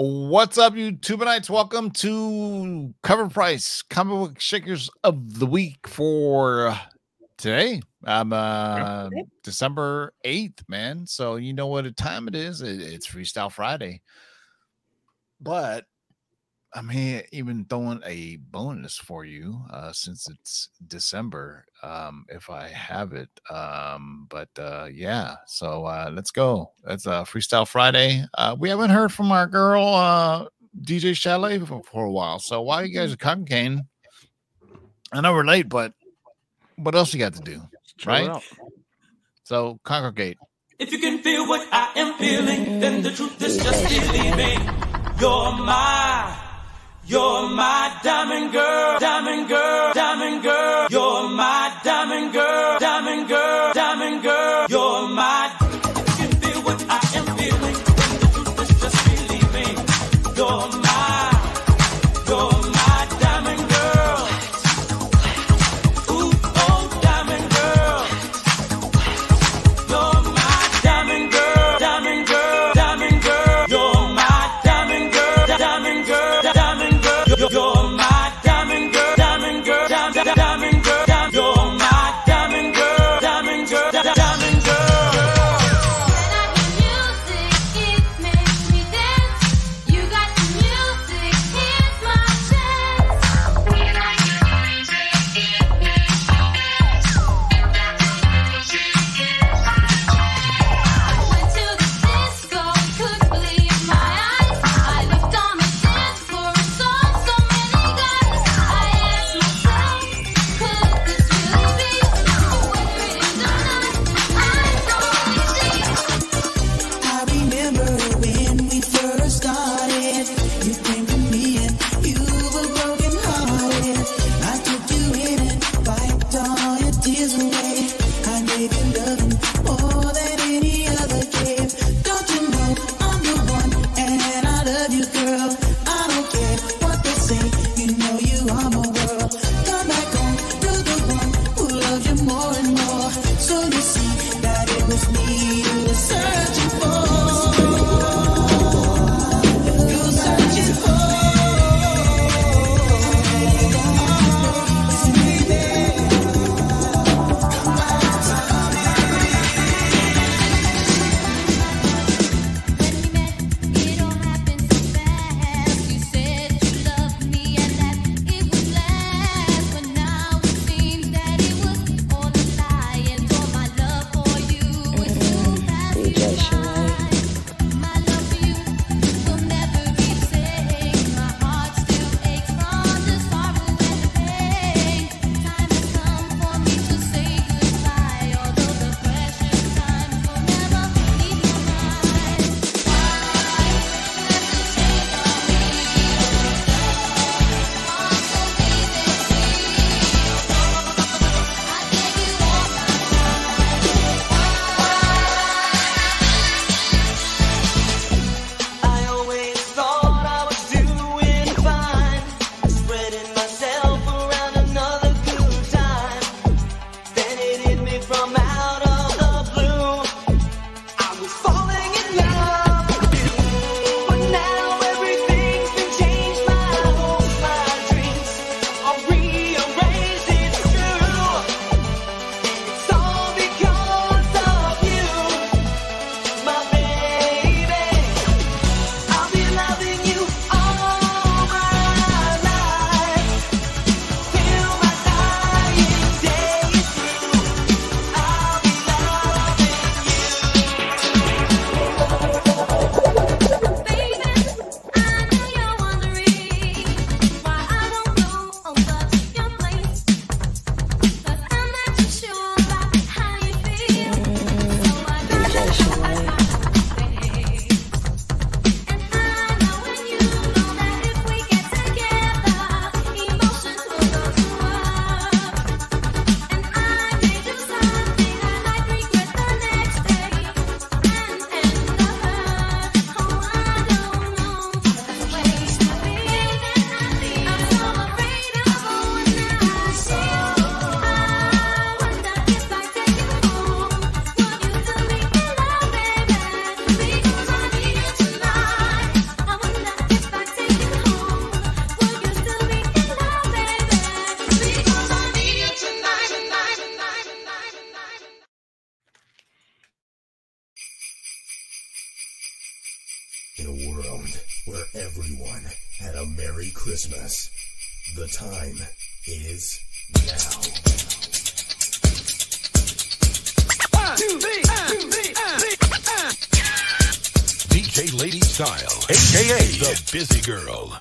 What's up, YouTubeites? Welcome to Cover Price Comic Book Shakers of the Week for today. I'm uh December 8th, man. So you know what a time it is. It's Freestyle Friday. But I mean, even throwing a bonus for you uh, since it's December, um, if I have it. Um, but uh, yeah, so uh, let's go. That's uh, Freestyle Friday. Uh, we haven't heard from our girl uh, DJ Chalet for, for a while. So while you guys are cooking, I know we're late, but what else you got to do, right? So congregate. If you can feel what I am feeling, then the truth is just believing. You're my you're my diamond girl, diamond girl, diamond girl. You're my diamond girl, Christmas, the time is now. DJ Lady Style, aka the Busy Girl.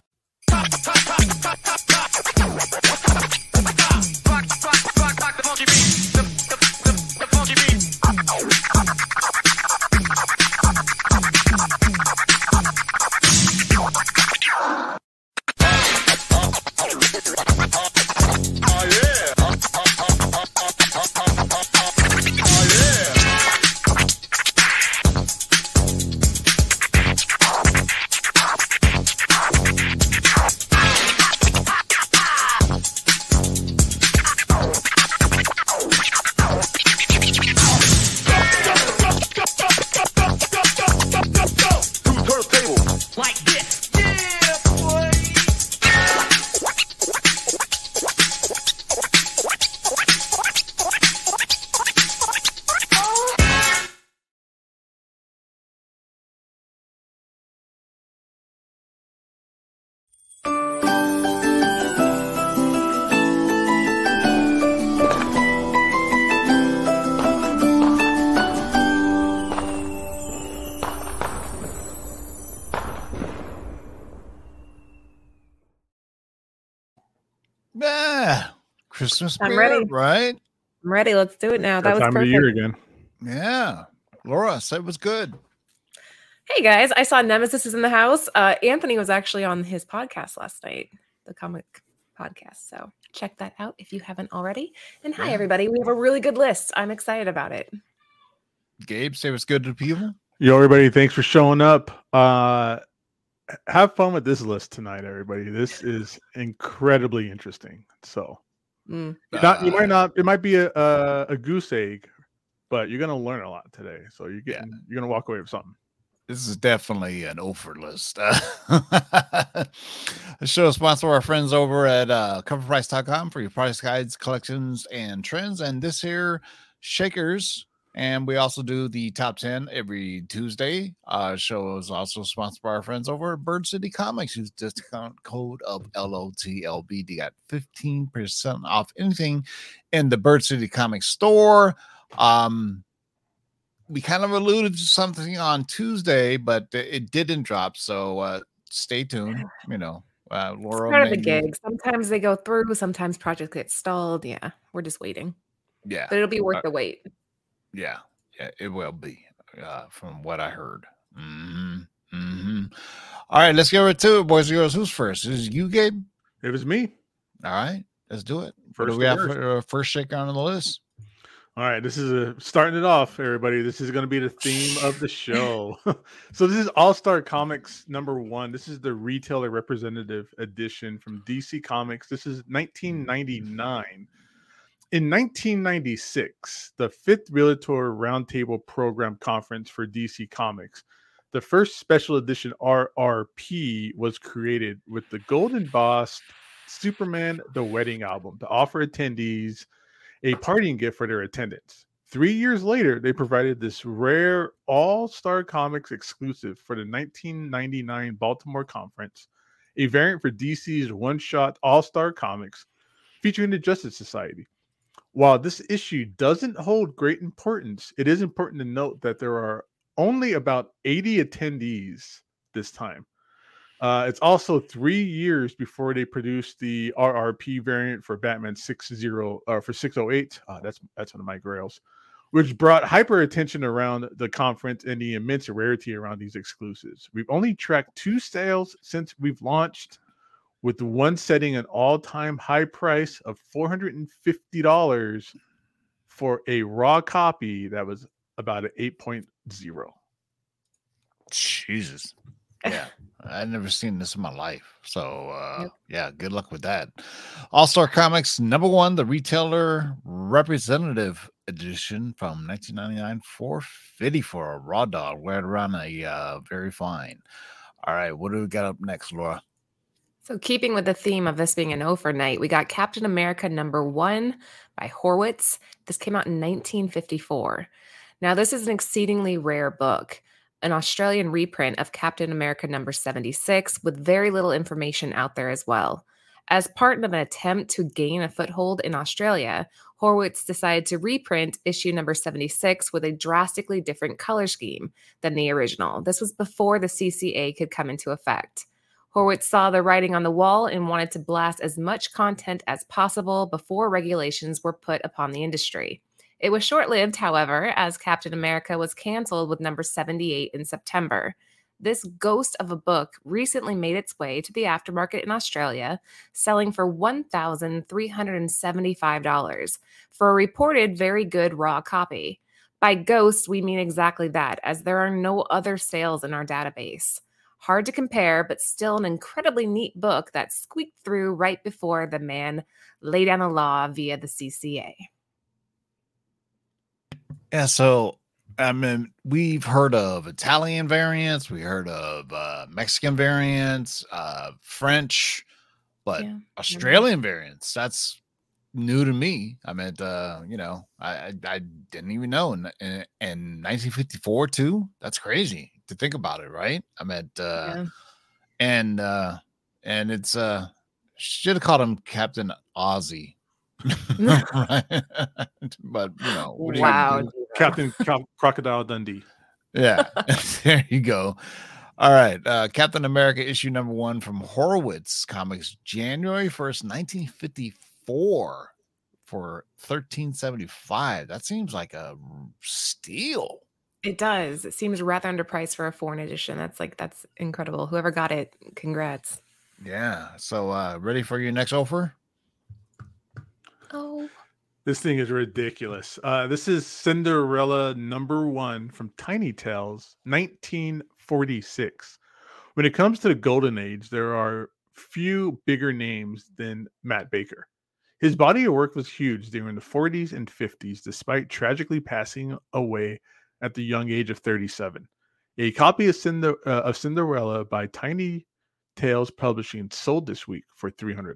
Christmas I'm ready. right? I'm ready. Let's do it now. That was time of the year again. Yeah. Laura said it was good. Hey guys, I saw Nemesis is in the house. Uh, Anthony was actually on his podcast last night, the comic podcast. So check that out if you haven't already. And hi Yeah. everybody, we have a really good list. I'm excited about it. Gabe say it was good to people. Yo, everybody, thanks for showing up. Uh have fun with this list tonight, everybody. This is incredibly interesting. So Mm. you're not, you might not, it might be a, a a goose egg, but you're gonna learn a lot today. So you're Yeah. you're gonna walk away with something. This is definitely an offer list. The show is sponsored by our friends over at uh, coverprice.com for your price guides, collections, and trends. And this here, Shakers. And we also do the top 10 every Tuesday. Uh, show is also sponsored by our friends over at Bird City Comics. Use discount code of LOTLB. They got 15% off anything in the Bird City Comics store. Um, we kind of alluded to something on Tuesday, but it didn't drop. So uh, stay tuned. You know, uh, Laura. It's part of the gig. Sometimes they go through, sometimes projects get stalled. Yeah, we're just waiting. Yeah, But it'll be worth Uh, the wait. Yeah, yeah. It will be, uh, from what I heard. hmm hmm All right, let's get right to it, boys and girls. Who's first? Is it you, Gabe? It was me. All right, let's do it. What do First we have for uh, first shaker on the list? All right, this is a starting it off, everybody. This is going to be the theme of the show. so this is All Star Comics number one. This is the retailer representative edition from DC Comics. This is 1999. In 1996, the fifth Retailer Roundtable Program Conference for DC Comics, the first special edition RRP was created with the Golden Boss Superman the Wedding album to offer attendees a parting gift for their attendance. Three years later, they provided this rare All Star Comics exclusive for the 1999 Baltimore Conference, a variant for DC's one shot All Star Comics featuring the Justice Society. While this issue doesn't hold great importance, it is important to note that there are only about 80 attendees this time. Uh, it's also three years before they produced the RRP variant for Batman 60 uh, for 608. Uh, that's that's one of my grails, which brought hyper attention around the conference and the immense rarity around these exclusives. We've only tracked two sales since we've launched, with one setting an all-time high price of $450 for a raw copy that was about an 8.0. Jesus. Yeah. I've never seen this in my life. So uh Yep. yeah, good luck with that. All-Star Comics number one, the retailer representative edition from 1999 450 for a raw dog, right around a uh very fine. All right, what do we got up next, Laura? So, keeping with the theme of this being an overnight, we got Captain America number one by Horwitz. This came out in 1954. Now, this is an exceedingly rare book. an Australian reprint of Captain America number 76 with very little information out there as well. As part of an attempt to gain a foothold in Australia, Horwitz decided to reprint issue number 76 with a drastically different color scheme than the original. This was before the CCA could come into effect. Horwitz saw the writing on the wall and wanted to blast as much content as possible before regulations were put upon the industry. It was short lived, however, as Captain America was canceled with number 78 in September. This ghost of a book recently made its way to the aftermarket in Australia, selling for $1,375 for a reported very good raw copy. By ghost, we mean exactly that, as there are no other sales in our database. Hard to compare, but still an incredibly neat book that squeaked through right before the man laid down the law via the CCA. Yeah, so I mean, we've heard of Italian variants, we heard of uh, Mexican variants, uh, French, but Yeah, Australian variants, that's new to me. I mean, uh, you know, I, I I didn't even know in, in in 1954 too. That's crazy to think about it, right? I mean, uh, Yeah. and uh, and it's uh, should have called him Captain Aussie. right? but you know, what are you Wow. Captain Cro- Crocodile Dundee. Yeah, there you go. All right, uh, Captain America issue number one from Horowitz Comics, January first, nineteen fifty four, for thirteen seventy five. That seems like a steal. It does. It seems rather underpriced for a foreign edition. That's like that's incredible. Whoever got it, congrats. Yeah. So, uh, ready for your next offer? Oh, This thing is ridiculous. Uh, this is Cinderella number one from Tiny Tales, 1946. When it comes to the Golden Age, there are few bigger names than Matt Baker. His body of work was huge during the 40s and 50s, despite tragically passing away at the young age of 37. A copy of, Cinder, uh, of Cinderella by Tiny Tales Publishing sold this week for $300.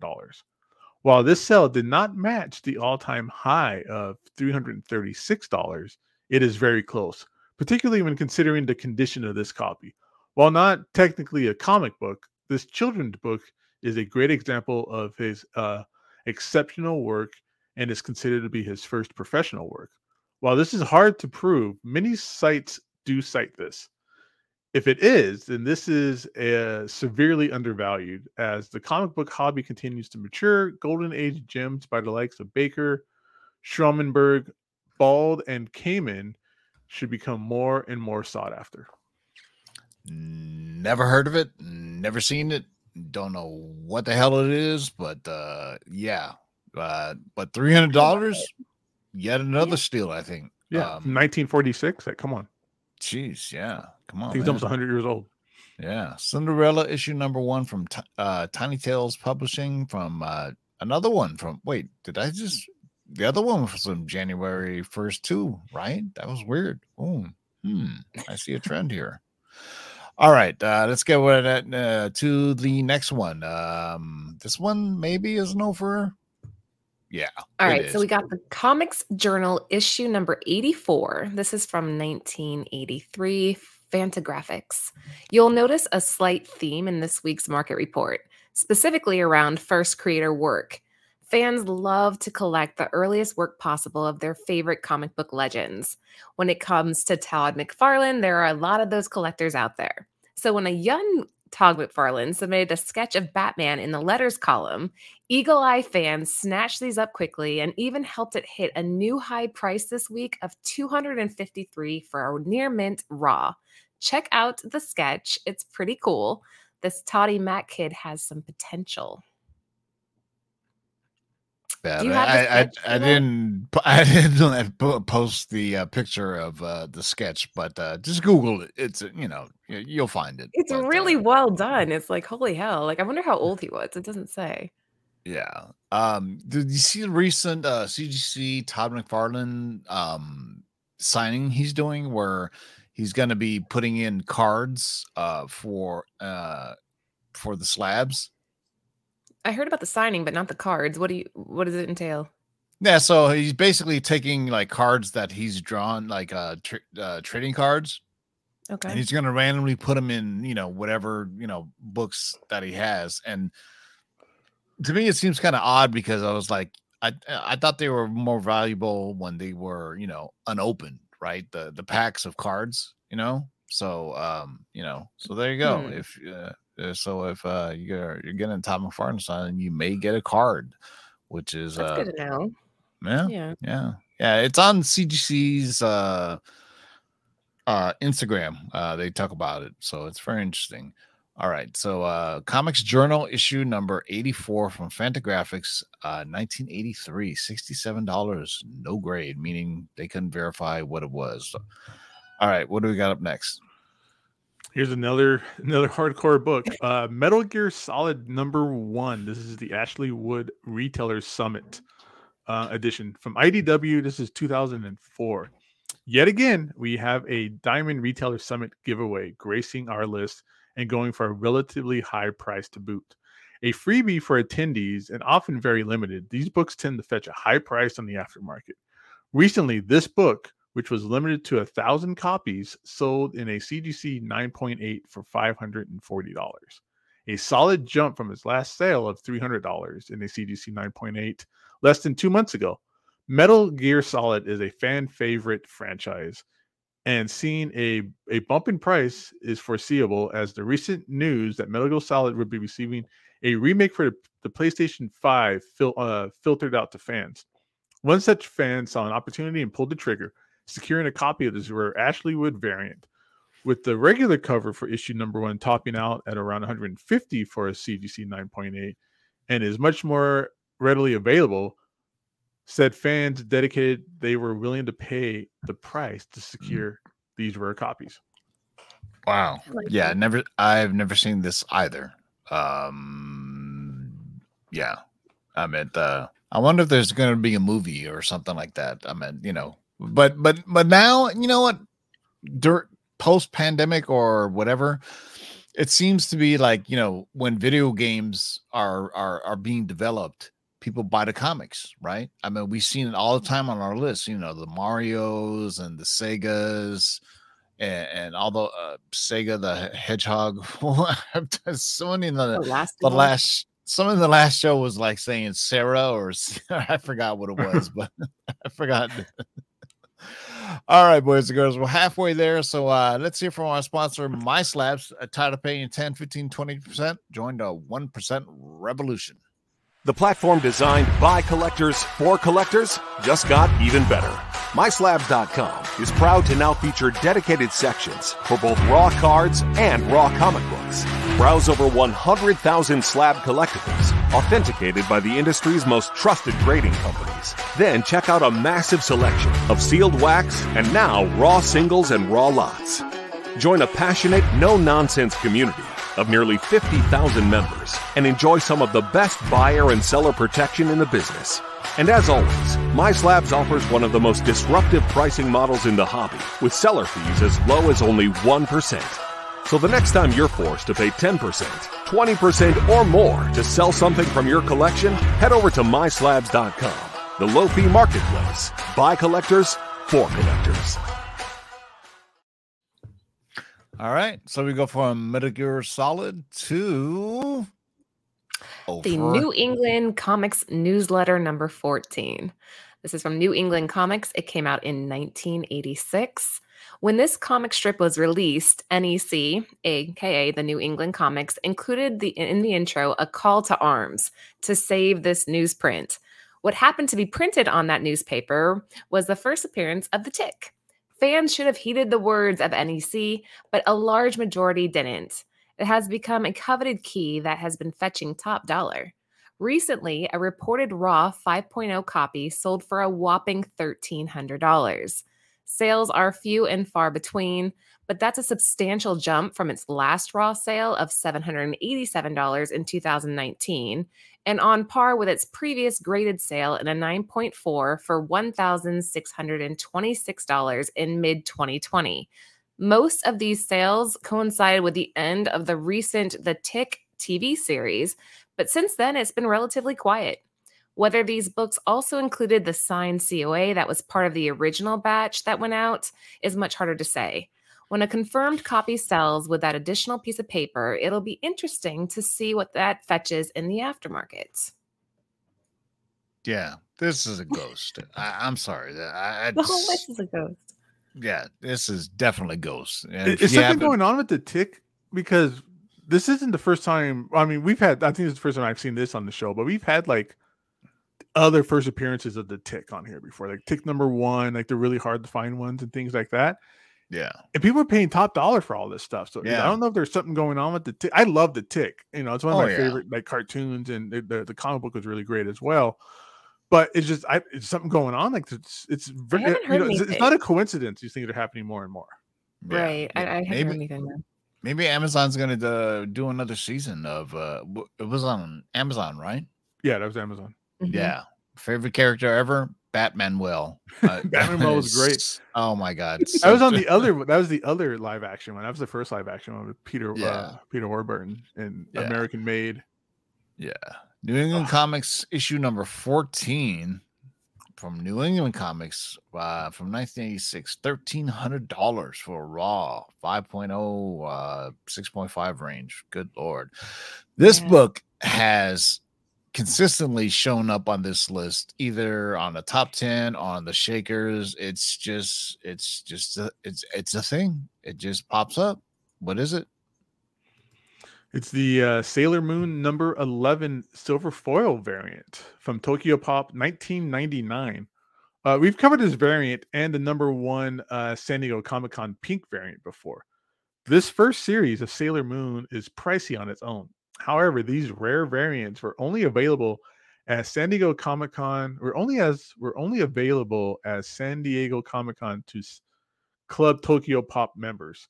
While this sale did not match the all time high of $336, it is very close, particularly when considering the condition of this copy. While not technically a comic book, this children's book is a great example of his uh, exceptional work and is considered to be his first professional work. While this is hard to prove, many sites do cite this. If it is, then this is uh, severely undervalued as the comic book hobby continues to mature. Golden Age gems by the likes of Baker, Schomburg, Bald, and Kamen should become more and more sought after. Never heard of it. Never seen it. Don't know what the hell it is, but uh, yeah. Uh, but three hundred dollars, yet another Yeah. steal. I think. Yeah, Um, 1946. Like, come on, Jeez, yeah. Come on. man. almost 100 years old. Yeah, Cinderella issue number one from Ti- uh, Tiny Tales Publishing. From uh, another one from wait, did I just the other one was from January first too? Right? That was weird. Oh, hmm. I see a trend here. All right, uh, let's get with that uh, to the next one. Um, this one maybe is an over. Yeah. All right. right, so we got the Comics Journal issue number 84. This is from 1983, Fantagraphics. You'll notice a slight theme in this week's market report, specifically around first creator work. Fans love to collect the earliest work possible of their favorite comic book legends. When it comes to Todd McFarlane, there are a lot of those collectors out there. So when a young Todd McFarlane submitted a sketch of Batman in the letters column, Eagle Eye fans snatched these up quickly and even helped it hit a new high price this week of 253 for a near mint raw. Check out the sketch. It's pretty cool. This Toddy Mac kid has some potential. Yeah, Do you have the I, I, I didn't I didn't post the uh, picture of uh, the sketch, but uh, just Google it. It's uh, you know you'll find it. It's but, really uh, well done. It's like, holy hell. Like, I wonder how old he was. It doesn't say. yeah. Um, did you see the recent uh, CGC Todd McFarlane um, signing he's doing where he's going to be putting in cards uh, for uh, for the slabs? I heard about the signing, but not the cards. What do you what does it entail? Yeah, so he's basically taking like cards that he's drawn, like uh, tr- uh trading cards, Okay. and he's going to randomly put them in you know whatever you know books that he has and to me it seems kind of odd because i was like i i thought they were more valuable when they were you know unopened right the the packs of cards you know so um you know so there you go Hmm. if uh, so if uh you're you're getting Todd McFarlane sign you may get a card which is That's uh good to know. yeah Yeah. yeah yeah it's on cgc's uh uh instagram uh they talk about it so it's very interesting all right so uh comics journal issue number 84 from fantagraphics uh 1983 67 dollars no grade meaning they couldn't verify what it was all right what do we got up next Here's another another hardcore book. Uh Metal Gear Solid number one. This is the Ashley Wood Retailer Summit uh, edition from IDW. This is 2004. Yet again, we have a Diamond Retailer Summit giveaway gracing our list and going for a relatively high price to boot. A freebie for attendees and often very limited. These books tend to fetch a high price on the aftermarket. Recently, this book, which was limited to a thousand copies, sold in a CGC 9.8 for $540. A solid jump from its last sale of $300 in a CGC 9.8 less than two months ago. Metal Gear Solid is a fan favorite franchise, and seeing a, a bump in price is foreseeable as the recent news that Metal Gear Solid would be receiving a remake for the, PlayStation 5 fil- uh, filtered out to fans. One such fan saw an opportunity and pulled the trigger, securing a copy of this rare Ashley Wood variant. With the regular cover for issue number one topping out at around 150 for a CGC 9.8 and is much more readily available, said fans dedicated they were willing to pay the price to secure these rare copies. wow like yeah that. never i've never seen this either um yeah i mean uh i wonder if there's going to be a movie or something like that i mean you know but but but now you know what dirt post pandemic or whatever it seems to be like you know when video games are are are being developed people buy the comics right i mean we've seen it all the time on our list you know the marios and the segas and, and all the uh, Sega the Hedgehog. Someone in the The last the last someone in the last show was like saying Sarah or I forgot what it was, but I forgot. All right, boys and girls, we're halfway there. So uh, let's hear from our sponsor, My Slabs. Tired of paying 10, 15, 20%? Join the 1% revolution. The platform designed by collectors for collectors just got even better. MySlabs.com is proud to now feature dedicated sections for both raw cards and raw comic books. Browse over 100,000 slab collectibles, authenticated by the industry's most trusted grading companies. Then check out a massive selection of sealed wax and now raw singles and raw lots. Join a passionate, no nonsense community of nearly 50,000 members and enjoy some of the best buyer and seller protection in the business. And as always, MySlabs offers one of the most disruptive pricing models in the hobby with seller fees as low as only 1%. So the next time you're forced to pay 10%, 20% or more to sell something from your collection, head over to myslabs.com, the low fee marketplace by collectors for collectors. All right. So we go from Metal Gear Solid to the New England Comics newsletter number 14. This is from New England Comics. It came out in 1986. When this comic strip was released, NEC, aka the New England Comics, included the in the intro a call to arms to save this newsprint. What happened to be printed on that newspaper was the first appearance of the tick. Fans should have heeded the words of NEC, but a large majority didn't. It has become a coveted key that has been fetching top dollar. Recently, a reported Raw 5.0 copy sold for a whopping $1,300. Sales are few and far between, but that's a substantial jump from its last Raw sale of $787 in 2019 and on par with its previous graded sale in a 9.4 for $1,626 in mid 2020. Most of these sales coincide with the end of the recent The Tick TV series, but since then it's been relatively quiet. Whether these books also included the signed COA that was part of the original batch that went out is much harder to say. When a confirmed copy sells with that additional piece of paper, it'll be interesting to see what that fetches in the aftermarket. Yeah, this is a ghost. I, I'm sorry. I, I The whole list is a ghost. yeah, this is definitely ghost. And Is, is something haven't- going on with the tick? Because this isn't the first time. I mean, we've had. I think it's the first time I've seen this on the show, but we've had like other first appearances of the tick on here before, like tick number one, like the really hard to find ones and things like that. Yeah, And people are paying top dollar for all this stuff. So Yeah. I don't know if there's something going on with the tick. I love the tick. You know, it's one of Oh, my yeah. favorite like cartoons, and the, the the comic book was really great as well. But it's just, I it's something going on. Like it's it's very, haven't you know, it's, it's not a coincidence. These things are happening more and more. right. I, yeah. I haven't maybe heard anything. There. maybe Amazon's gonna uh, do another season of. uh It was on Amazon, right? Yeah, that was Amazon. Mhm. Yeah. Favorite character ever? Batmanuel. Uh, Batman was great. Oh my god. That was on the other. That was the other live action one. That was the first live action one with Peter. Yeah. Uh, Peter Warburton and Yeah. American Maid. Yeah. New England Comics issue number 14 from New England Comics uh, from 1986. $1,300 for a Raw 5.0, uh, 6.5 range. Good Lord. This Yeah. book has consistently shown up on this list either on the top 10 on the shakers it's just it's just a, it's it's a thing it just pops up what is it It's the uh, Sailor Moon number eleven silver foil variant from Tokyo Pop, nineteen ninety nine. Uh, we've covered this variant and the number one uh, San Diego Comic Con pink variant before. This first series of Sailor Moon is pricey on its own. However, these rare variants were only available at San Diego Comic Con. Were only as were only available as San Diego Comic Con to Club Tokyo Pop members.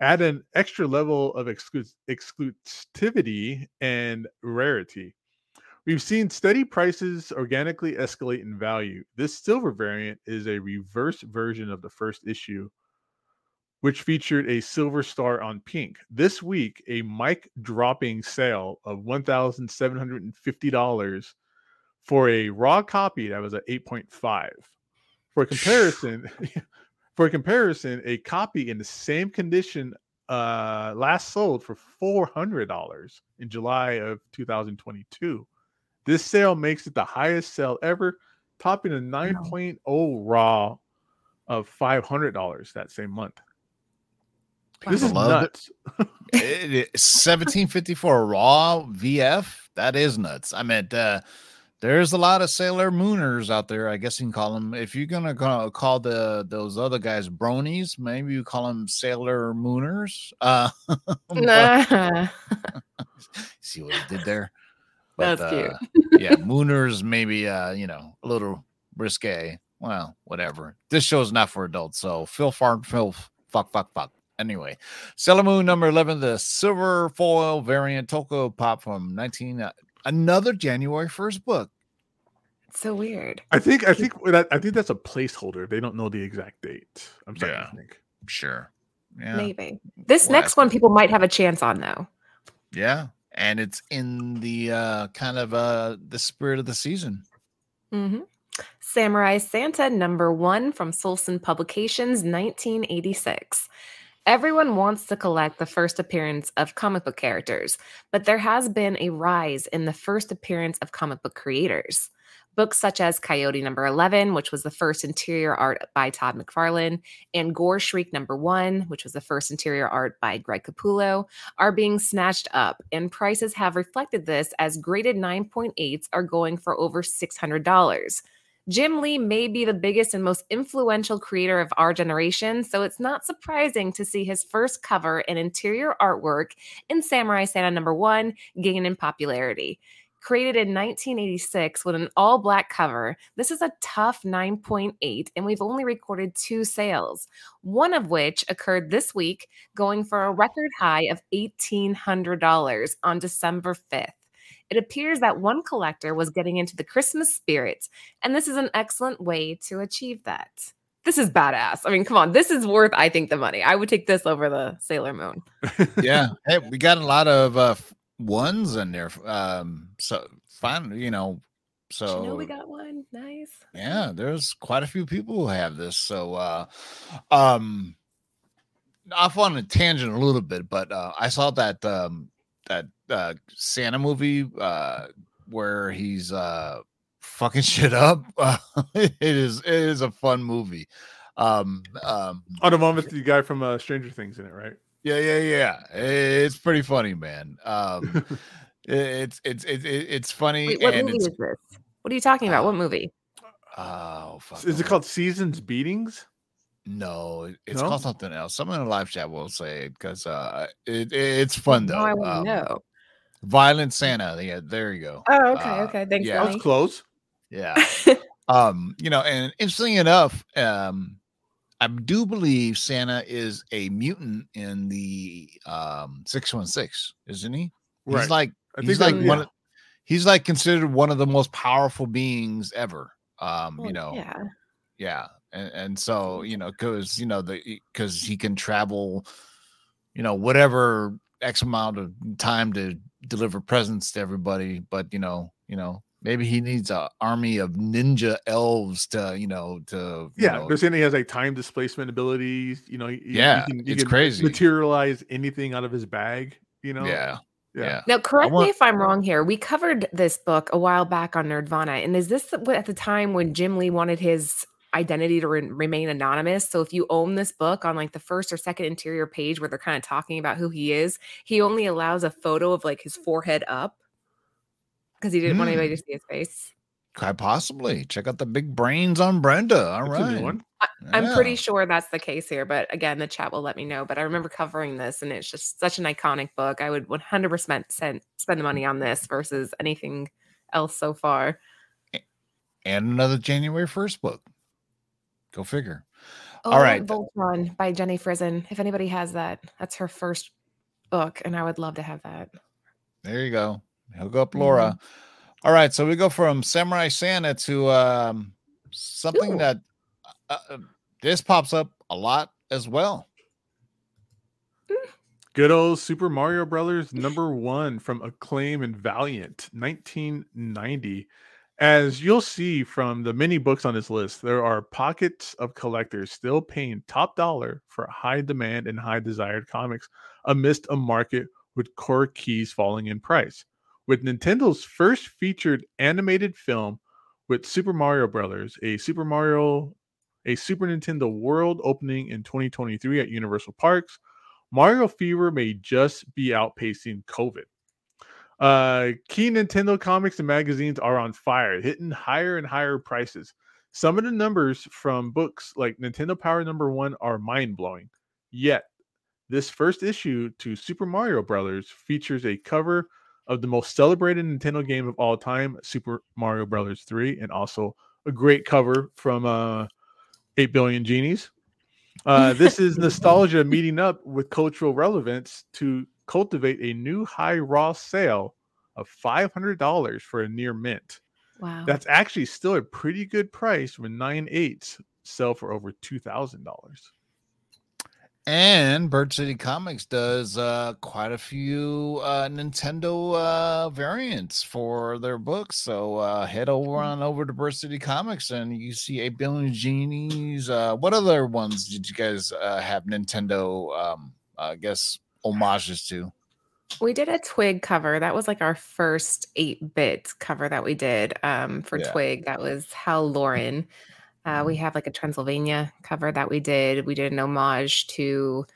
Add an extra level of exclu- exclusivity and rarity. We've seen steady prices organically escalate in value. This silver variant is a reverse version of the first issue, which featured a silver star on pink. This week, a mic dropping sale of $1,750 for a raw copy that was at 8.5. For comparison, for comparison, a copy in the same condition uh last sold for $400 in July of 2022. This sale makes it the highest sale ever, topping a 9.0 raw of $500 that same month. This is love it. nuts. it, it, 1750 raw VF. That is nuts. I meant uh there's a lot of Sailor Mooners out there. I guess you can call them. If you're gonna call, call the those other guys bronies, maybe you call them Sailor Mooners. Uh, Nah. see what he did there. That's cute. uh, yeah, Mooners maybe uh, you know, a little risque. Well, whatever. This show's not for adults, so Phil Fart Phil fuck fuck fuck. Anyway, Sailor Moon number 11, the silver foil variant Toko Pop from 19 uh, another January 1st book. It's so weird. I think I think that I think that's a placeholder. They don't know the exact date. I'm starting Yeah. think. Sure. Yeah. Maybe. This Well, next one people might have a chance on though. Yeah. And it's in the uh kind of uh the spirit of the season. hmm Samurai Santa number one from Solson Publications, 1986. Everyone wants to collect the first appearance of comic book characters, but there has been a rise in the first appearance of comic book creators. Books such as Coyote number 11, which was the first interior art by Todd McFarlane, and Gore Shriek number one, which was the first interior art by Greg Capullo, are being snatched up, and prices have reflected this as graded 9.8s are going for over $600. Jim Lee may be the biggest and most influential creator of our generation, so it's not surprising to see his first cover and interior artwork in Samurai Santa number one gain in popularity. Created in 1986 with an all black cover, this is a tough 9.8, and we've only recorded two sales, one of which occurred this week, going for a record high of $1,800 on December 5th. It appears that one collector was getting into the Christmas spirit, and this is an excellent way to achieve that. This is badass. I mean, come on, this is worth, I think, the money. I would take this over the Sailor Moon. yeah. Hey, we got a lot of uh ones in there. Um so fine, you know. So you know we got one. Nice. yeah there's quite a few people who have this so uh um off on a tangent a little bit, but uh, I saw that um, that uh, Santa movie uh, where he's uh, fucking shit up. it is it is a fun movie. Um, um, On the moment, the guy from uh, Stranger Things in it, right? yeah, yeah, yeah. It's pretty funny, man. Um, it's it's it's it's funny Wait, what and movie it's is this? What are you talking about? Uh, What movie? oh fuck. Is it called Seasons Beatings? No, it's No? called something else. Someone in the live chat will say it because uh, it, it's fun though. No, I want Um, know. Violent Santa. Yeah, there you go. Oh, okay, uh, okay. Thanks, yeah. That was close. Yeah. um, you know, and interestingly enough, um, I do believe Santa is a mutant in the um 616, isn't he? Right. He's like I he's that- like one yeah. of he's like considered one of the most powerful beings ever. Um, Well, you know, yeah. yeah and, and so you know because you know the because he can travel you know whatever x amount of time to deliver presents to everybody but you know you know maybe he needs a army of ninja elves to you know to you Yeah, know, they're saying he has like time displacement abilities. You know, he- he Yeah, can- he it's can crazy. Materialize anything out of his bag. You know, yeah yeah. yeah Now, correct want- me if I'm wrong here. We covered this book a while back on Nerdvana, and is this at the time when Jim Lee wanted his identity to re- remain anonymous? So if you own this book on like the first or second interior page where they're kind of talking about who he is, he only allows a photo of like his forehead up because he didn't want Hmm. anybody to see his face. quite possibly check out the big brains on brenda all That's a new right. I'm Yeah. pretty sure that's the case here, but again, the chat will let me know. But I remember covering this, and it's just such an iconic book. I would 100% spend spend the money on this versus anything else so far. and another january 1st book go figure Oh, All right. Voltron by Jenny Frison. If anybody has that, that's her first book, and I would love to have that. There you go. Hook up. Laura. All right, so we go from Samurai Santa to um something Ooh. that uh, uh, this pops up a lot as well. Good old Super Mario Brothers number one from Acclaim and Valiant, 1990. As you'll see from the many books on this list, there are pockets of collectors still paying top dollar for high demand and high desired comics amidst a market with core keys falling in price. With Nintendo's first featured animated film with Super Mario Brothers, a Super Mario, a Super Nintendo World opening in 2023 at Universal Parks, Mario Fever may just be outpacing COVID. Uh, key Nintendo comics and magazines are on fire, hitting higher and higher prices. Some of the numbers from books like Nintendo Power Number One are mind blowing. Yet, this first issue to Super Mario Brothers features a cover of the most celebrated Nintendo game of all time, Super Mario Brothers 3, and also a great cover from uh, 8 Billion Genies. Uh, this is nostalgia meeting up with cultural relevance to cultivate a new high raw sale of $500 for a near mint. Wow. That's actually still a pretty good price when 9 eights sell for over $2,000. And Bird City Comics does uh quite a few uh Nintendo uh variants for their books. So uh head over on over to Bird City Comics and you see a billion genies. Uh what other ones did you guys uh have Nintendo um I guess homages to? we did a Twig cover. That was like our first 8 bit cover that we did um, for Yeah. Twig. That was Hal Laren. Uh, we have like a Transylvania cover that we did. We did an homage to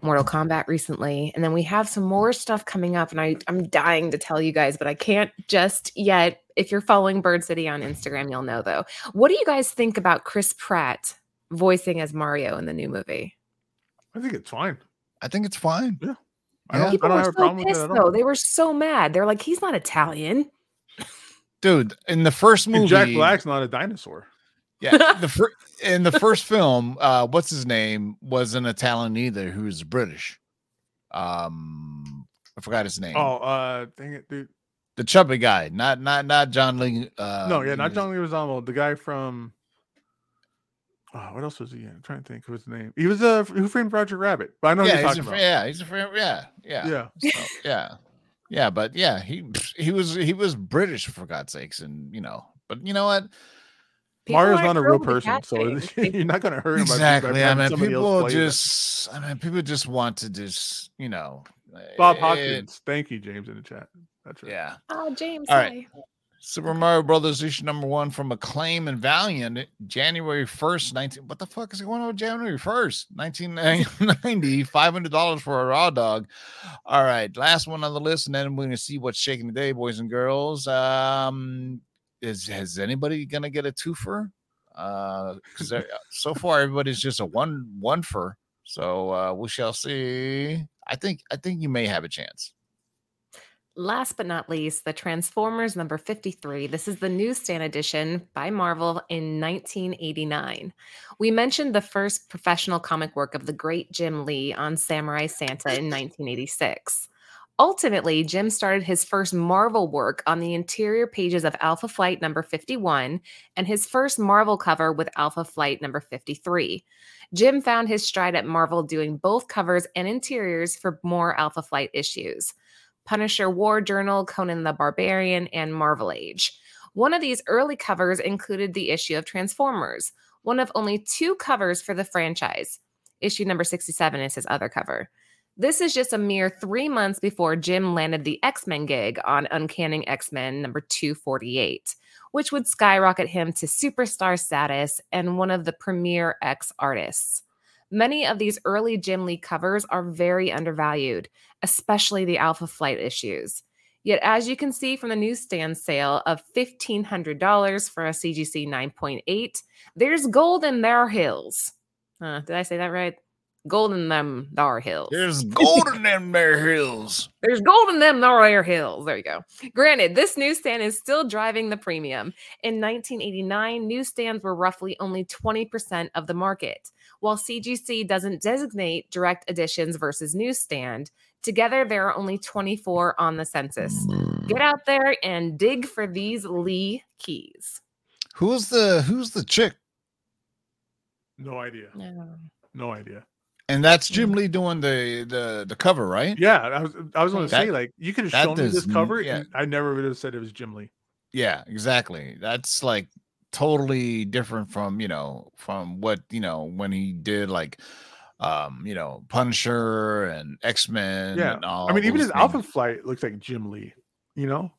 Mortal Kombat recently. And then we have some more stuff coming up. And I, I'm dying to tell you guys, but I can't just yet. If you're following Bird City on Instagram, you'll know though. What do you guys think about Chris Pratt voicing as Mario in the new movie? I think it's fine. I think it's fine. I don't, I People don't were have a so problem pissed that at though. They were so mad. They're like, he's not Italian. Dude, in the first movie And Jack Black's not a dinosaur. Yeah, the fir- in the first film, uh, what's his name wasn't Italian either. Who was British? Um, I forgot his name. Oh, uh, dang it, dude. the chubby guy, not not not John Lee. Uh, no, yeah, not Leguizamo. John Leguizamo. The guy from. Oh, what else was he in? I'm trying to think of his name. He was a Who Framed Roger Rabbit, but I know who Yeah, you're he's talking a, about. yeah, he's a friend. Yeah, yeah, Yeah, So, yeah, yeah. But yeah, he he was he was British for God's sakes, and you know, but you know what? People Mario's aren't a real thrilled with the person, so you're not going to hurt him. by- by Exactly. I mean, people play that. just, I mean, people just want to just, you know, Bob it- Hopkins. Thank you, James, in the chat. That's right. Yeah. oh, James. All right. Super Mario Brothers issue number one from Acclaim and Valiant, January 1st, 19. What the fuck is going on January 1st, 1990? $500 for a raw dog. All right. Last one on the list, and then we're going to see what's shaking today, boys and girls. Um, is Has anybody going to get a twofer? Because so far, everybody's just a one one for. So uh, we shall see. I think I think you may have a chance. Last but not least, the Transformers number 53. This is the newsstand edition by Marvel in 1989. We mentioned the first professional comic work of the great Jim Lee on Samurai Santa in 1986. Ultimately, Jim started his first Marvel work on the interior pages of Alpha Flight number 51 and his first Marvel cover with Alpha Flight number 53. Jim found his stride at Marvel doing both covers and interiors for more Alpha Flight issues. Punisher War Journal, Conan the Barbarian, and Marvel Age. One of these early covers included the issue of Transformers, one of only two covers for the franchise. Issue number 67 is his other cover. This is just a mere three months before Jim landed the X Men gig on Uncanny X Men number 248, which would skyrocket him to superstar status and one of the premier X artists. Many of these early Jim Lee covers are very undervalued, especially the Alpha Flight issues. Yet, as you can see from the newsstand sale of $1,500 for a CGC 9.8, there's gold in their hills. Uh, did I say that right? Gold in them dar hills. There's gold in them there hills. There's gold in them Norway hills. There you go. Granted, this newsstand is still driving the premium. In 1989, newsstands were roughly only 20% of the market. While CGC doesn't designate direct editions versus newsstand, together there are only 24 on the census. Get out mm. there and dig for these Lee keys. Who's the who's the chick? No idea. No no idea. And that's mm. Jim Lee doing the the the cover, right? Yeah, I was I was going to say like you could have shown me this cover, yeah. and I never would have said it was Jim Lee. Yeah, exactly. That's like totally different from, you know, from what, you know, when he did like um, you know, Punisher and X-Men Yeah, and all I mean, even his Alpha. Flight looks like Jim Lee. You know,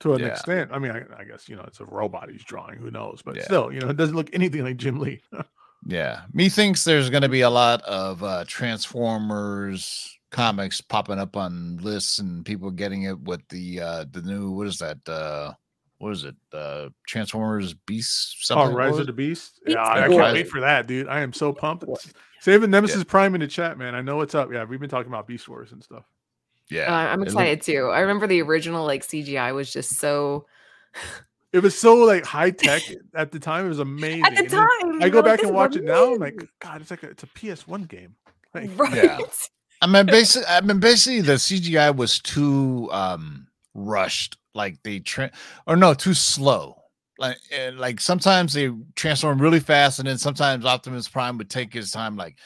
to an Yeah. extent. I mean, I, I guess you know it's a robot he's drawing. Who knows? But Yeah. still, you know, it doesn't look anything like Jim Lee. Yeah. Me thinks there's gonna be a lot of uh Transformers comics popping up on lists and people getting it with the uh the new what is that uh what is it? Uh Transformers Beast oh, something. Rise of the Beast. Beast Yeah, I, I can't wait for that, dude. I am so pumped. It's- Saving Nemesis Prime in the chat, man. I know what's up. Yeah, we've been talking about Beast Wars and stuff. Yeah. Uh, I'm it look- excited too. I remember the original like CGI was just so It was so like high tech at the time. It was amazing. at the And then time. I go back and is watch it now. I'm like. God, it's like a, it's a PS1 game. Like, right. Yeah. I mean, basically, I mean, basically, the CGI was too um rushed. Like they tra- or no, too slow. Like, eh, like sometimes they transform really fast, and then sometimes Optimus Prime would take his time. Like,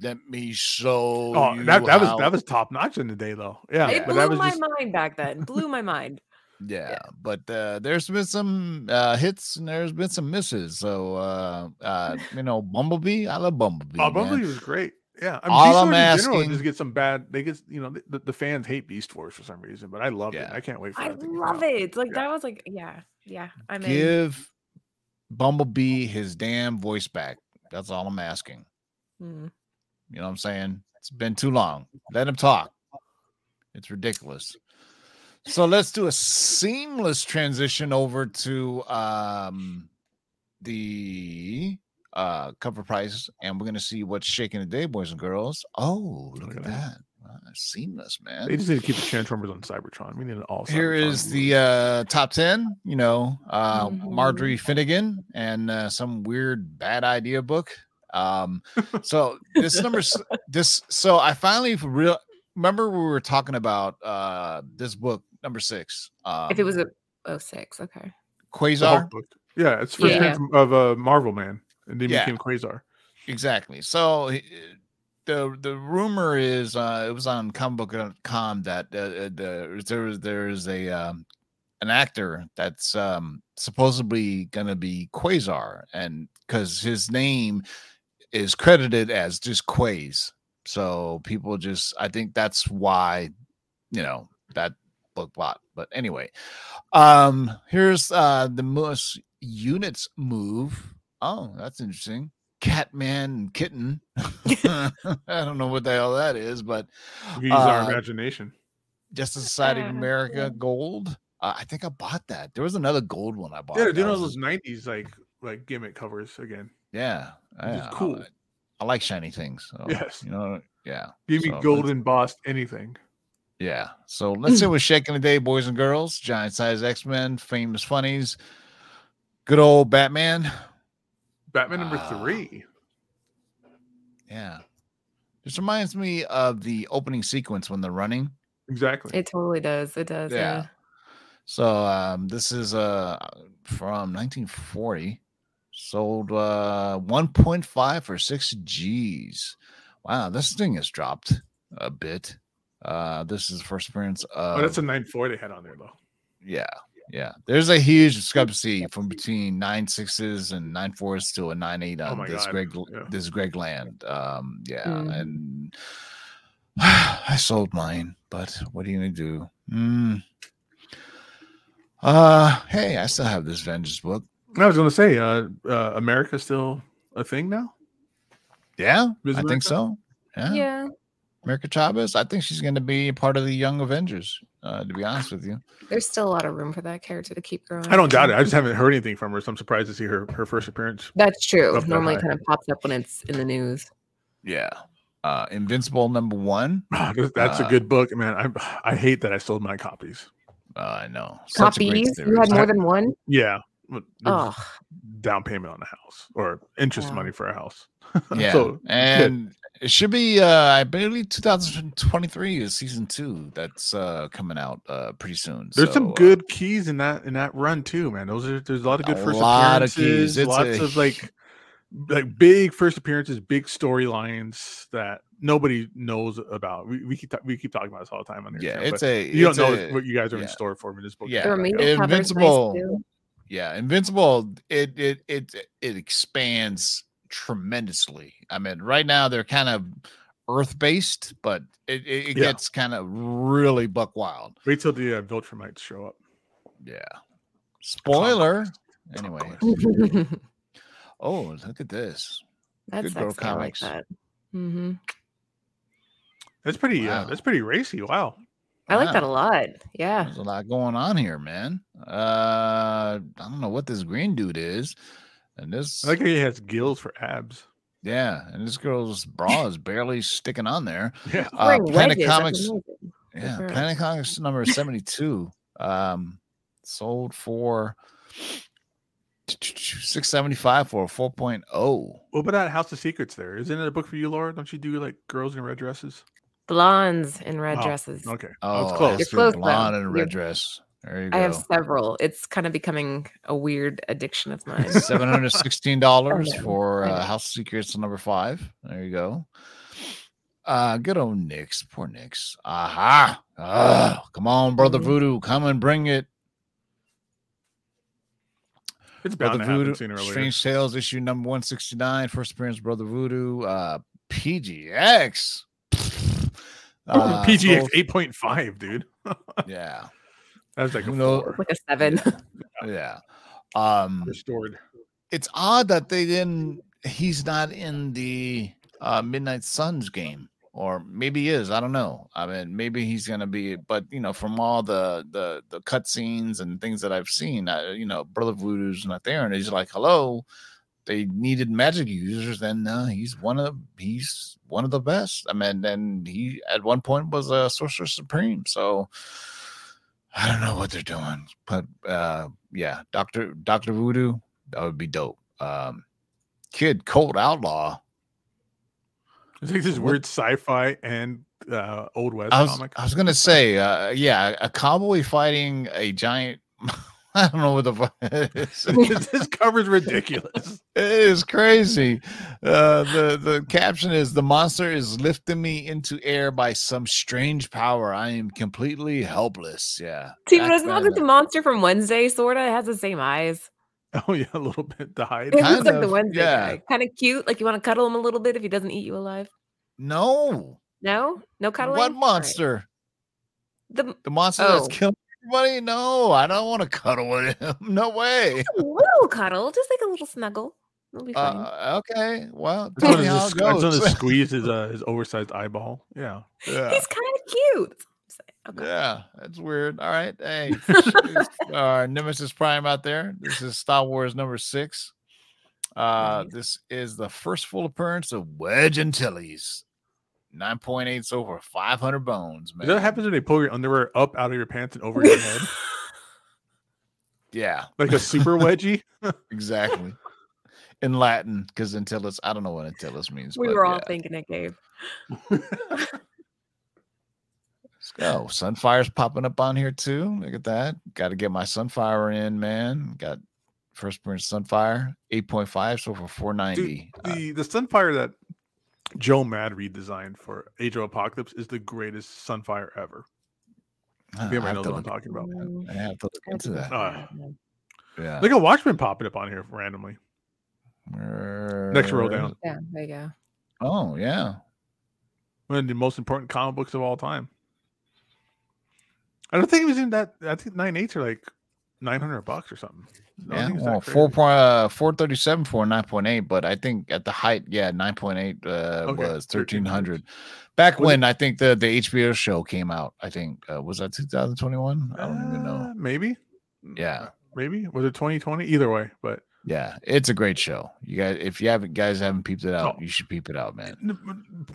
let me show. oh, you that, that was that was top notch in the day, though. Yeah, It but blew that was my just mind back then. Blew my mind. Yeah, but uh, there's been some uh, hits and there's been some misses. So uh, uh, you know, Bumblebee, I love Bumblebee. oh, man. Bumblebee was great. Yeah, I mean, All Beast I'm Wars in general asking- just get some bad. They get you know the, the, the fans hate Beast Wars for some reason, but I love it. I can't wait for. It. I that to come love out. it. Like Yeah. that was like, yeah, yeah. I'm in. Give Bumblebee his damn voice back. That's all I'm asking. Mm. You know what I'm saying? It's been too long. Let him talk. It's ridiculous. So let's do a seamless transition over to um the uh cover price and we're gonna see what's shaking today, boys and girls. Oh, look Look at at that. that. Wow, seamless, man. They just need to keep the Transformers on Cybertron. We need an all. Here Cybertron is movie. the uh top 10 you know uh Mhm. marjorie finnegan and uh, some weird bad idea book um so this number this so i finally real remember we were talking about uh this book number six um If it was a oh six, okay. Quasar book. Yeah, it's first Yeah. of a uh, Marvel Man, and then Yeah. became Quasar. exactly so the the rumor is uh it was on comicbook.com that uh, uh, the there was there's a um an actor that's um supposedly gonna be Quasar, and because his name is credited as just Quays, so people just I think that's why you know that book bot. But anyway, um here's uh the most units move. Oh, that's interesting. Catman and kitten. I don't know what the hell that is, but We use our Uh, imagination. Justice Society of America gold. Uh, I think I bought that. There was another gold one I bought. Yeah, they're that doing all was- those '90s like like gimmick covers again. Yeah, yeah, cool. I, like shiny things. So, Yes. you know, yeah, Give me So, gold embossed anything. Yeah. So let's see what's shaking today, boys and girls. Giant size X Men, famous funnies, good old Batman. Batman number Ah. three. Yeah. This reminds me of the opening sequence when they're running. Exactly. It totally does. It does. Yeah. Yeah. So um, this is uh from 1940. Sold uh 1.5 for six G's. Wow, this thing has dropped a bit. Uh this is the first appearance of oh, that's a 9.4 they had on there though. yeah, yeah. There's a huge discrepancy from between nine sixes and nine fours to a nine eight Oh on my this God, Greg yeah. this Greg Land. Um, yeah, Mhm. and I sold mine, but what are you gonna do? Mm. Uh, hey, I still have this Vengeance book. I was going to say, uh, uh, America's still a thing now. Yeah, Miss I think so. Yeah. Yeah. America Chavez. I think she's gonna be part of the Young Avengers. Uh, to be honest with you. There's still a lot of room for that character to keep growing. I don't doubt it. I just haven't heard anything from her, so I'm surprised to see her her first appearance. That's true. Normally, kind of pops up when it's in the news. Yeah. Uh, Invincible number one. That's- That's a Uh, good book, man. I I hate that I sold my copies. Uh, I know. Such a great Copies? You had more than one? Yeah, Oh, down payment on a house or interest Wow. money for a house. Yeah, so and it should be. Uh, I believe 2023 is season two. That's uh coming out uh pretty soon. There's So, some uh, good keys in that in that run too, man. Those are there's a lot of good A first lot of appearances, keys. It's lots a- of like like big first appearances, big storylines that nobody knows about. We, we keep ta- we keep talking about this all the time on here. Yeah, Sam, it's a. you don't it's know a- what you guys are in store for me. This book. Yeah. the Like, remainder cover's nice Invincible. Yeah, Invincible. It it it it expands tremendously. I mean, right now they're kind of Earth based, but it it, it Yeah. gets kind of really buck wild. Wait till the uh, Viltrumites show up. Yeah. Spoiler. Anyway. Conquest. Oh, look at this. That's Good girl sexy. I like comics. that. hmm That's pretty. Uh, Wow. that's pretty racy. Wow. I like that a lot. Yeah. There's a lot going on here, man. Uh, I don't know what this green dude is, and this, I like how he has gills for abs. yeah, and this girl's bra is barely sticking on there. Yeah. Uh, Wearing Planet wedges, Comics, yeah, for her. Planet Comics number seventy-two, um, sold for six seventy-five for a four oh. What about that House of Secrets? There isn't it a book for you, Laura? Don't you do like girls in red dresses? Blondes in red Wow. dresses. Okay. Oh, it's close. that's You're close, good. though. blonde and a red You're- dress. There you I have several. It's kind of becoming a weird addiction of mine. Seven hundred sixteen dollars I know, for uh, House Secrets number five. There you go. Uh, good old NYX. Poor NYX. Aha. Ah, come on, brother Mhm. Voodoo. Come and bring it. It's bound Brother to happen Voodoo. sooner or. Strange Tales issue number 169. First appearance, Brother Voodoo. Uh, PGX. Uh, PGX sold- 8.5, dude. Yeah. That's like a Who four. like a seven. Yeah. Um, restored. it's odd that they didn't he's not in the uh midnight suns game or maybe he is i don't know i mean maybe he's gonna be but you know from all the the the cut scenes and things that i've seen uh, you know brother voodoo's not there and he's like hello they needed magic users and uh, he's one of he's one of the best i mean and he at one point was a sorcerer supreme so i don't know what they're doing but uh yeah dr dr voodoo that would be dope um kid colt outlaw It's like this weird sci-fi and uh, old west I was, comic. I was gonna say, uh, yeah, a cowboy fighting a giant I don't know what the fuck it is. this, this cover's ridiculous. It is crazy. Uh, the the caption is the monster is lifting me into air by some strange power. I am completely helpless. Yeah. See, That's but it's not like the monster from Wednesday, sorta. It has the same eyes. Oh yeah, a little bit to hide. It Kind looks like the Wednesday yeah. guy. Kind of cute. Like you want to cuddle him a little bit if he doesn't eat you alive. No. No, no cuddling. What All right. monster? The The monster Oh. that's killing everybody? No, I don't want to cuddle with him. No way. a little cuddle, just like a little snuggle. It'll be fine. Uh, okay. Well, I tell just me how wanted it to, I just wanted to goes. squeeze his uh, his oversized eyeball. Yeah. Yeah. He's kind of cute. Okay. Yeah, that's weird. All right. Hey, our Nemesis Prime out there. This is Star Wars number six. Uh, Nice. this is the first full appearance of Wedge Antilles. 9.8 so for 500 bones, man. Is that what happens when they pull your underwear up out of your pants and over your head? Yeah, Like a super wedgie? exactly. In Latin, because Antilles, I don't know what Antilles means. We but were all yeah. thinking it, Gabe. Let's go. Sunfire's popping up on here too. Look at that. Got to get my Sunfire in, man. Got first appearance Sunfire, 8.5, so for Dude, 490. Uh, the, the Sunfire that Joe Mad redesigned for Age of Apocalypse is the greatest Sunfire ever. uh, If I ever have knows to what I'm look- talking about. I have to look into that. Uh, Yeah. Look at Watchmen popping up on here randomly. Next row down. Yeah, there you go. Oh, yeah. One of the most important comic books of all time. I don't think it was in that. I think nine eights are like nine hundred bucks or something. Don't Yeah, well, four point uh, four thirty seven for nine point eight, but I think at the height, yeah, nine point eight uh, Okay, was 1300. Back Was it- when I think the the HBO show came out, I think uh, was that two thousand twenty one. I don't even know. Uh, Maybe. Yeah. Maybe was it twenty twenty? Either way, but Yeah, it's a great show. You guys, if you haven't guys haven't peeped it out, Oh. you should peep it out, man.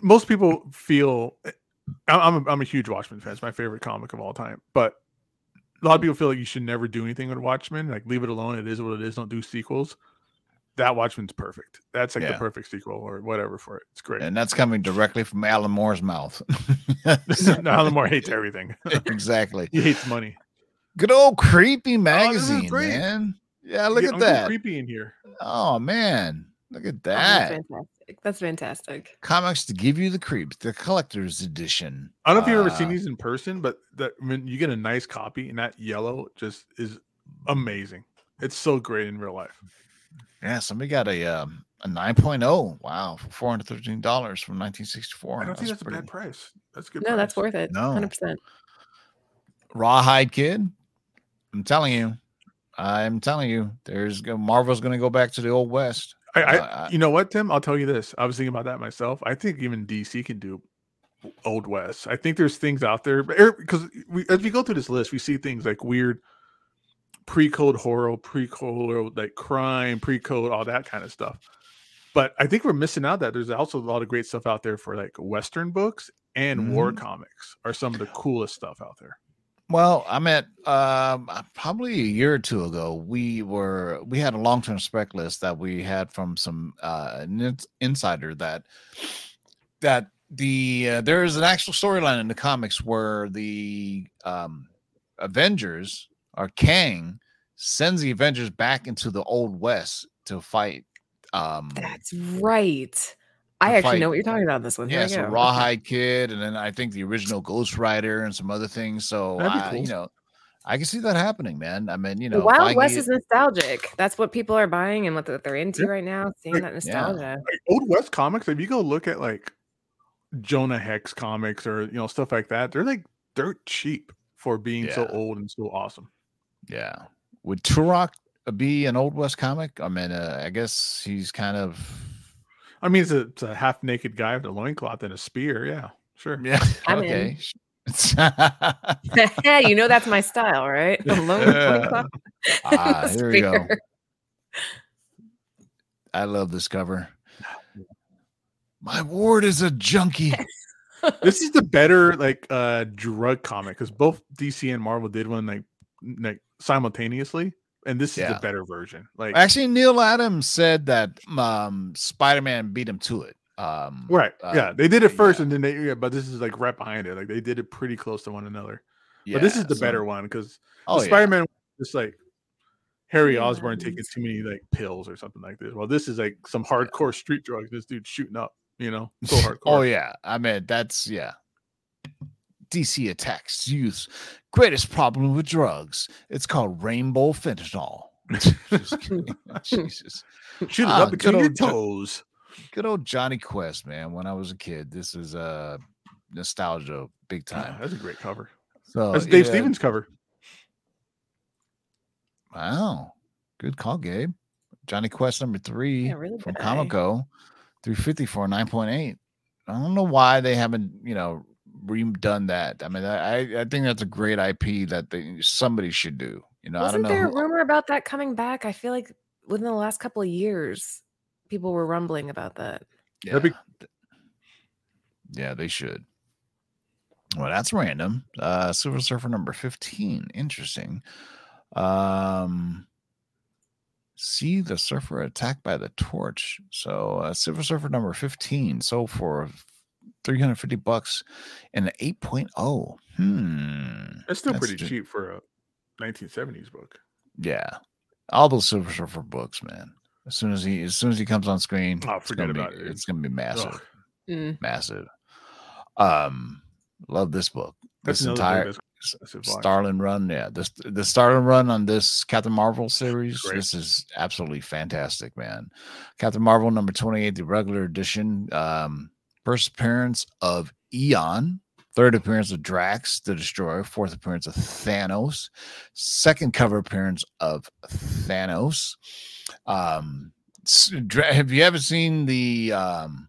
most people feel. I'm a, I'm a huge Watchmen fan. It's my favorite comic of all time. But a lot of people feel like you should never do anything with Watchmen. Like leave it alone. It is what it is. Don't do sequels. That Watchmen's perfect. That's like the perfect sequel or whatever for it. It's great. And that's coming directly from Alan Moore's mouth. Alan Moore hates everything. exactly. he hates money. Good old creepy Oh, magazine, great. man. Yeah, look Yeah, at Uncle that. Creepy in here. Oh man, look at Oh, that. Fantastic. That's fantastic. Comics to give you the creeps, the collector's edition. I don't know if you've ever seen Uh, these in person, but that when you get a nice copy and that yellow just is amazing. It's so great in real life. Yeah, somebody got a um, a 9.0. Wow, for four hundred thirteen dollars from nineteen sixty four. I don't think that's a bad price. That's a good. No, that's worth it. No. 100%. Rawhide kid. I'm telling you, I'm telling you, there's go- Marvel's going to go back to the old west. I, I, you know what, Tim? I'll tell you this. I was thinking about that myself. I think even DC can do Old West. I think there's things out there because we, as we go through this list, we see things like weird pre-code horror, pre-code like crime, pre-code, all that kind of stuff. But I think we're missing out that there's also a lot of great stuff out there for like Western books and war Mhm. comics are some of the coolest stuff out there. Well, I'm at um, uh, probably a year or two ago. We were we had a long term spec list that we had from some uh, insider that that the uh, there is an actual storyline in the comics where the um, Avengers or Kang sends the Avengers back into the old west to fight. Um, That's right. I actually fight. know what you're talking about in this one. Here yeah, we so go. Okay. Rawhide Kid, and then I think the original Ghost Rider and some other things. So That'd be I, you know, I can see that happening, man. I mean, you The know, Wild West Feige- is nostalgic. That's what people are buying and what they're into Yeah. right now. Seeing Like- that Yeah. nostalgia. like old west comics if you go look at like jonah hex comics or you know stuff like that they're like dirt cheap for being so old and so awesome Yeah. Would Turok be an old west comic? I mean, uh, I guess he's kind of i mean it's a, it's a half naked guy with a loincloth and a spear yeah sure yeah. I'm in. okay. you know that's my style, right? Alone with Yeah. loincloth, ah, here we go. I love this cover. My ward is a junkie. this is the better like uh drug comic because both dc and marvel did one like like simultaneously and this is Yeah. the better version like Actually, Neal Adams said that um, Spider-Man beat him to it. Um, right uh, yeah they did it first yeah. and then they yeah, but this is like right behind it like they did it pretty close to one another yeah, but this is the so- better one because Oh. Spider-Man just like Harry Osborn taking too many like pills or something like this. Well, this is like some hardcore street drugs. This dude's shooting up, you know, so hardcore. Oh yeah, I mean that's yeah. DC attacks youth's greatest problem with drugs. It's called rainbow fentanyl. Jesus, shoot it Ah, up between good your old Jo- toes. good old Jonny Quest, man. When I was a kid, this is uh nostalgia big Ah, time. that's a great cover. So That's Dave yeah, Stevens cover. Wow, good call, Gabe. Jonny Quest number three Yeah, really from. Comico, three fifty for nine point eight. I don't know why they haven't, you know, redone that. I mean, I I think that's a great IP that they somebody should do. You know, I Wasn't don't know. there a rumor about that coming back? I feel like within the last couple of years, people were rumbling about that. yeah, be- yeah, they should. Well, that's random. Uh Silver Surfer number 15. Interesting. Um see the surfer attacked by the torch. So uh Silver Surfer number 15 So for 350 bucks and an 8.0. Hmm. That's still That's pretty ju- cheap for a 1970s book. Yeah. All those Silver Surfer books, man. As soon as he as soon as he comes on screen, Oh, it's forget gonna be- it. It's gonna be massive. Ugh, Mm. massive. Um, love this book. that's this entire book that's massive. Starlin run, yeah. This the Starlin run on this Captain Marvel series. Great. This is absolutely fantastic, man. Captain Marvel number twenty eight, the regular edition. Um, first appearance of Eon. Third appearance of Drax the Destroyer. Fourth appearance of Thanos. Second cover appearance of Thanos. Um, have you ever seen the um,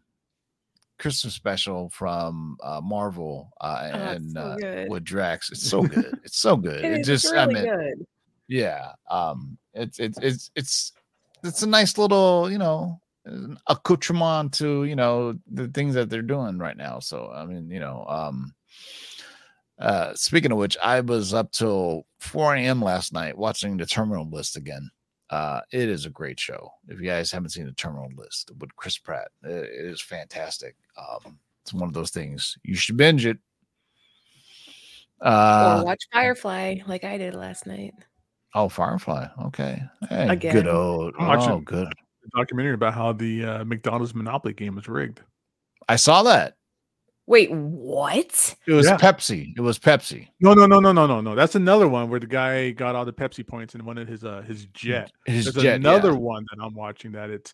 Christmas special from uh, Marvel uh, Oh, and so uh, with Drax? It's so good. It's so good. It It, just, really I mean, good. yeah. Um, it's it's it's it's it's a nice little, you know, accoutrement to you know the things that they're doing right now. So I mean, you know, um, uh, speaking of which, I was up till 4 a.m. last night watching the Terminal List again. Uh, it is a great show. If you guys haven't seen the Terminal List with Chris Pratt, it, it is fantastic. Um, it's one of those things you should binge it. Uh, or watch Firefly like I did last night. Oh, Firefly. Okay. Hey, Again. good old. I'm watching- Oh, good. A documentary about how the uh, McDonald's Monopoly game was rigged. I saw that. Wait, what? It was Yeah. Pepsi. It was Pepsi. No, no, no, no, no, no, no. That's another one where the guy got all the Pepsi points and wanted his uh his jet. His There's jet. another yeah. one that I'm watching that it's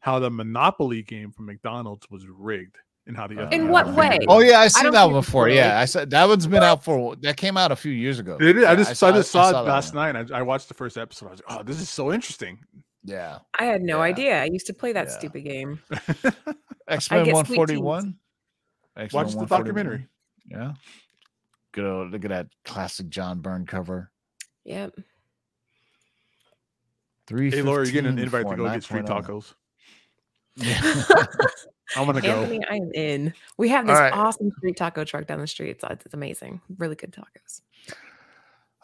how the Monopoly game from McDonald's was rigged and how the In what way? it Oh yeah, I seen don't that one before. really- Yeah, I said that one's been out for. That came out a few years ago. Did it? Yeah, I just I, just saw, that it last one. night. I, I watched the first episode. I was like, oh, this is so interesting. Yeah. I had no Yeah. idea. I used to play that Yeah. stupid game. X I Men get One sweet Forty One. Watch the documentary. Yeah. Good old. Look at that classic John Byrne cover. Yep. Three. Hey, Laura, you're getting an invite to go get street tacos. Yeah. I'm gonna go. Anthony, I am in. We have this right. awesome street taco truck down the street. It's, it's amazing. Really good tacos.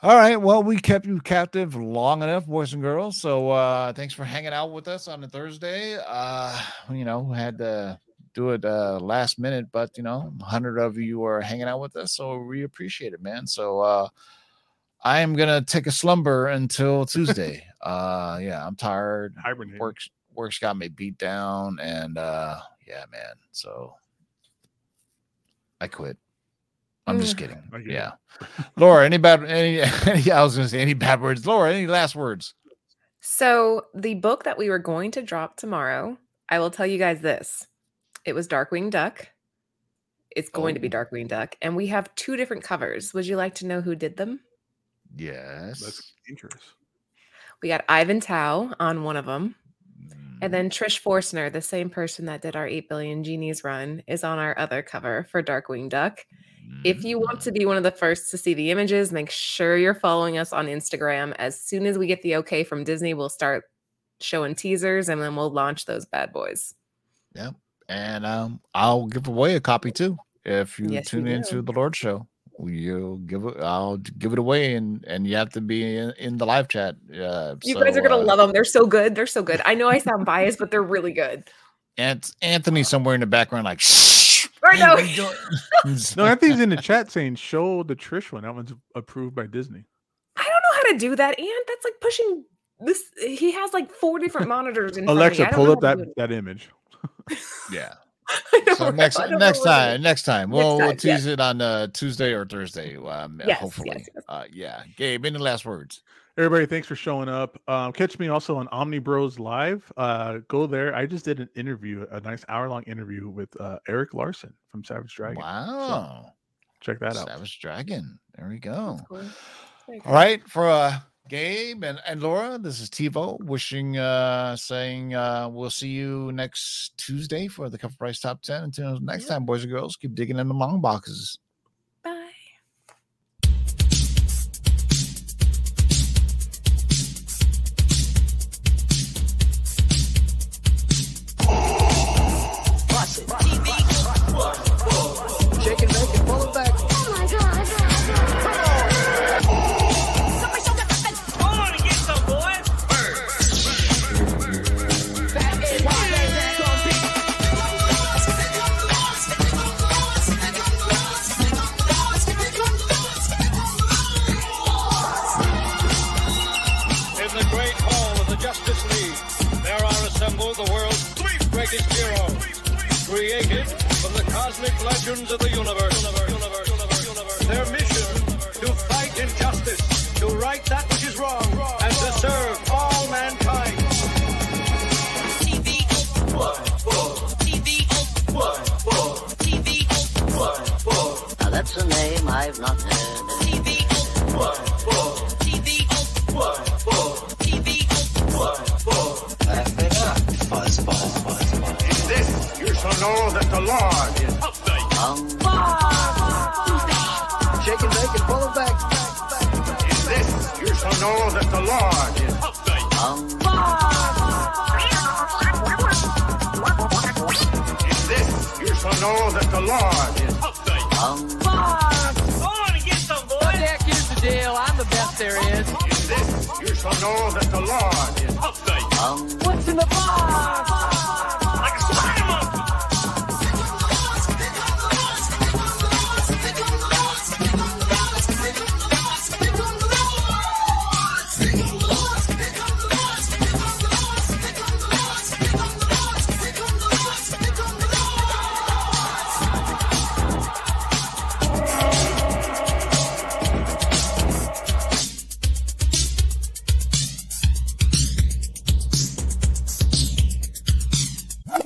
All right. Well, we kept you captive long enough, boys and girls. So uh thanks for hanging out with us on a Thursday. Uh, you know, had to do it uh last minute, but you know, hundred of you are hanging out with us, so we appreciate it, man. So uh I am gonna take a slumber until Tuesday. uh yeah, I'm tired. Hibernate. Work's work's got me beat down, and uh yeah, man. So I quit. I'm just Mm. kidding. I. Yeah. Laura, any bad any, any I was gonna say any bad words. Laura, any last words? So, the book that we were going to drop tomorrow, I will tell you guys this it was Darkwing Duck. It's going to be Oh. Darkwing Duck. And we have two different covers. Would you like to know who did them? Yes. That's dangerous. We got Ivan Tao on one of them. Mm, And then Trish Forstner, the same person that did our 8 billion genies run, is on our other cover for Darkwing Duck. If you want to be one of the first to see the images, make sure you're following us on Instagram. As soon as we get the okay from Disney, we'll start showing teasers and then we'll launch those bad boys. Yep. And um I'll give away a copy too. If you Yes, you tune into will. the Lord show, you'll give it I'll give it away and and you have to be in, in the live chat. Uh You so, guys are going to uh, love them. They're so good. They're so good. I know I sound biased, but they're really good. Ant- Anthony somewhere in the background, like shh. I know. No, Anthony's in the chat saying show the Trish one. That one's approved by Disney. I don't know how to do that, and that's like pushing this he has like four different monitors in front of me. Alexa, pull up that to do it. that image. Yeah. So know. next I don't know next time, next time Next we'll we'll time, yes. tease it on uh, Tuesday or Thursday. Um, Yes, hopefully. yes, yes. Uh, yeah. Gabe, any last words? Everybody, thanks for showing up. Um, catch me also on Omni Bros Live. Uh, go there. I just did an interview, a nice hour long interview with uh, Erik Larsen from Savage Dragon. Wow. Check that out. Savage Dragon. There we go. That's cool. Very All cool. right, for uh Gabe and, and Laura, this is TiVo wishing uh saying uh we'll see you next Tuesday for the cover price top 10. Until next time, boys and girls, keep digging in the long boxes. Greatest heroes, created from the cosmic legends of the universe. Their mission, to fight injustice, to right that which is wrong, and to serve all mankind. Now that's a name I've not heard. There is. This, you shall know that the Lord is up there. um. What's in the box?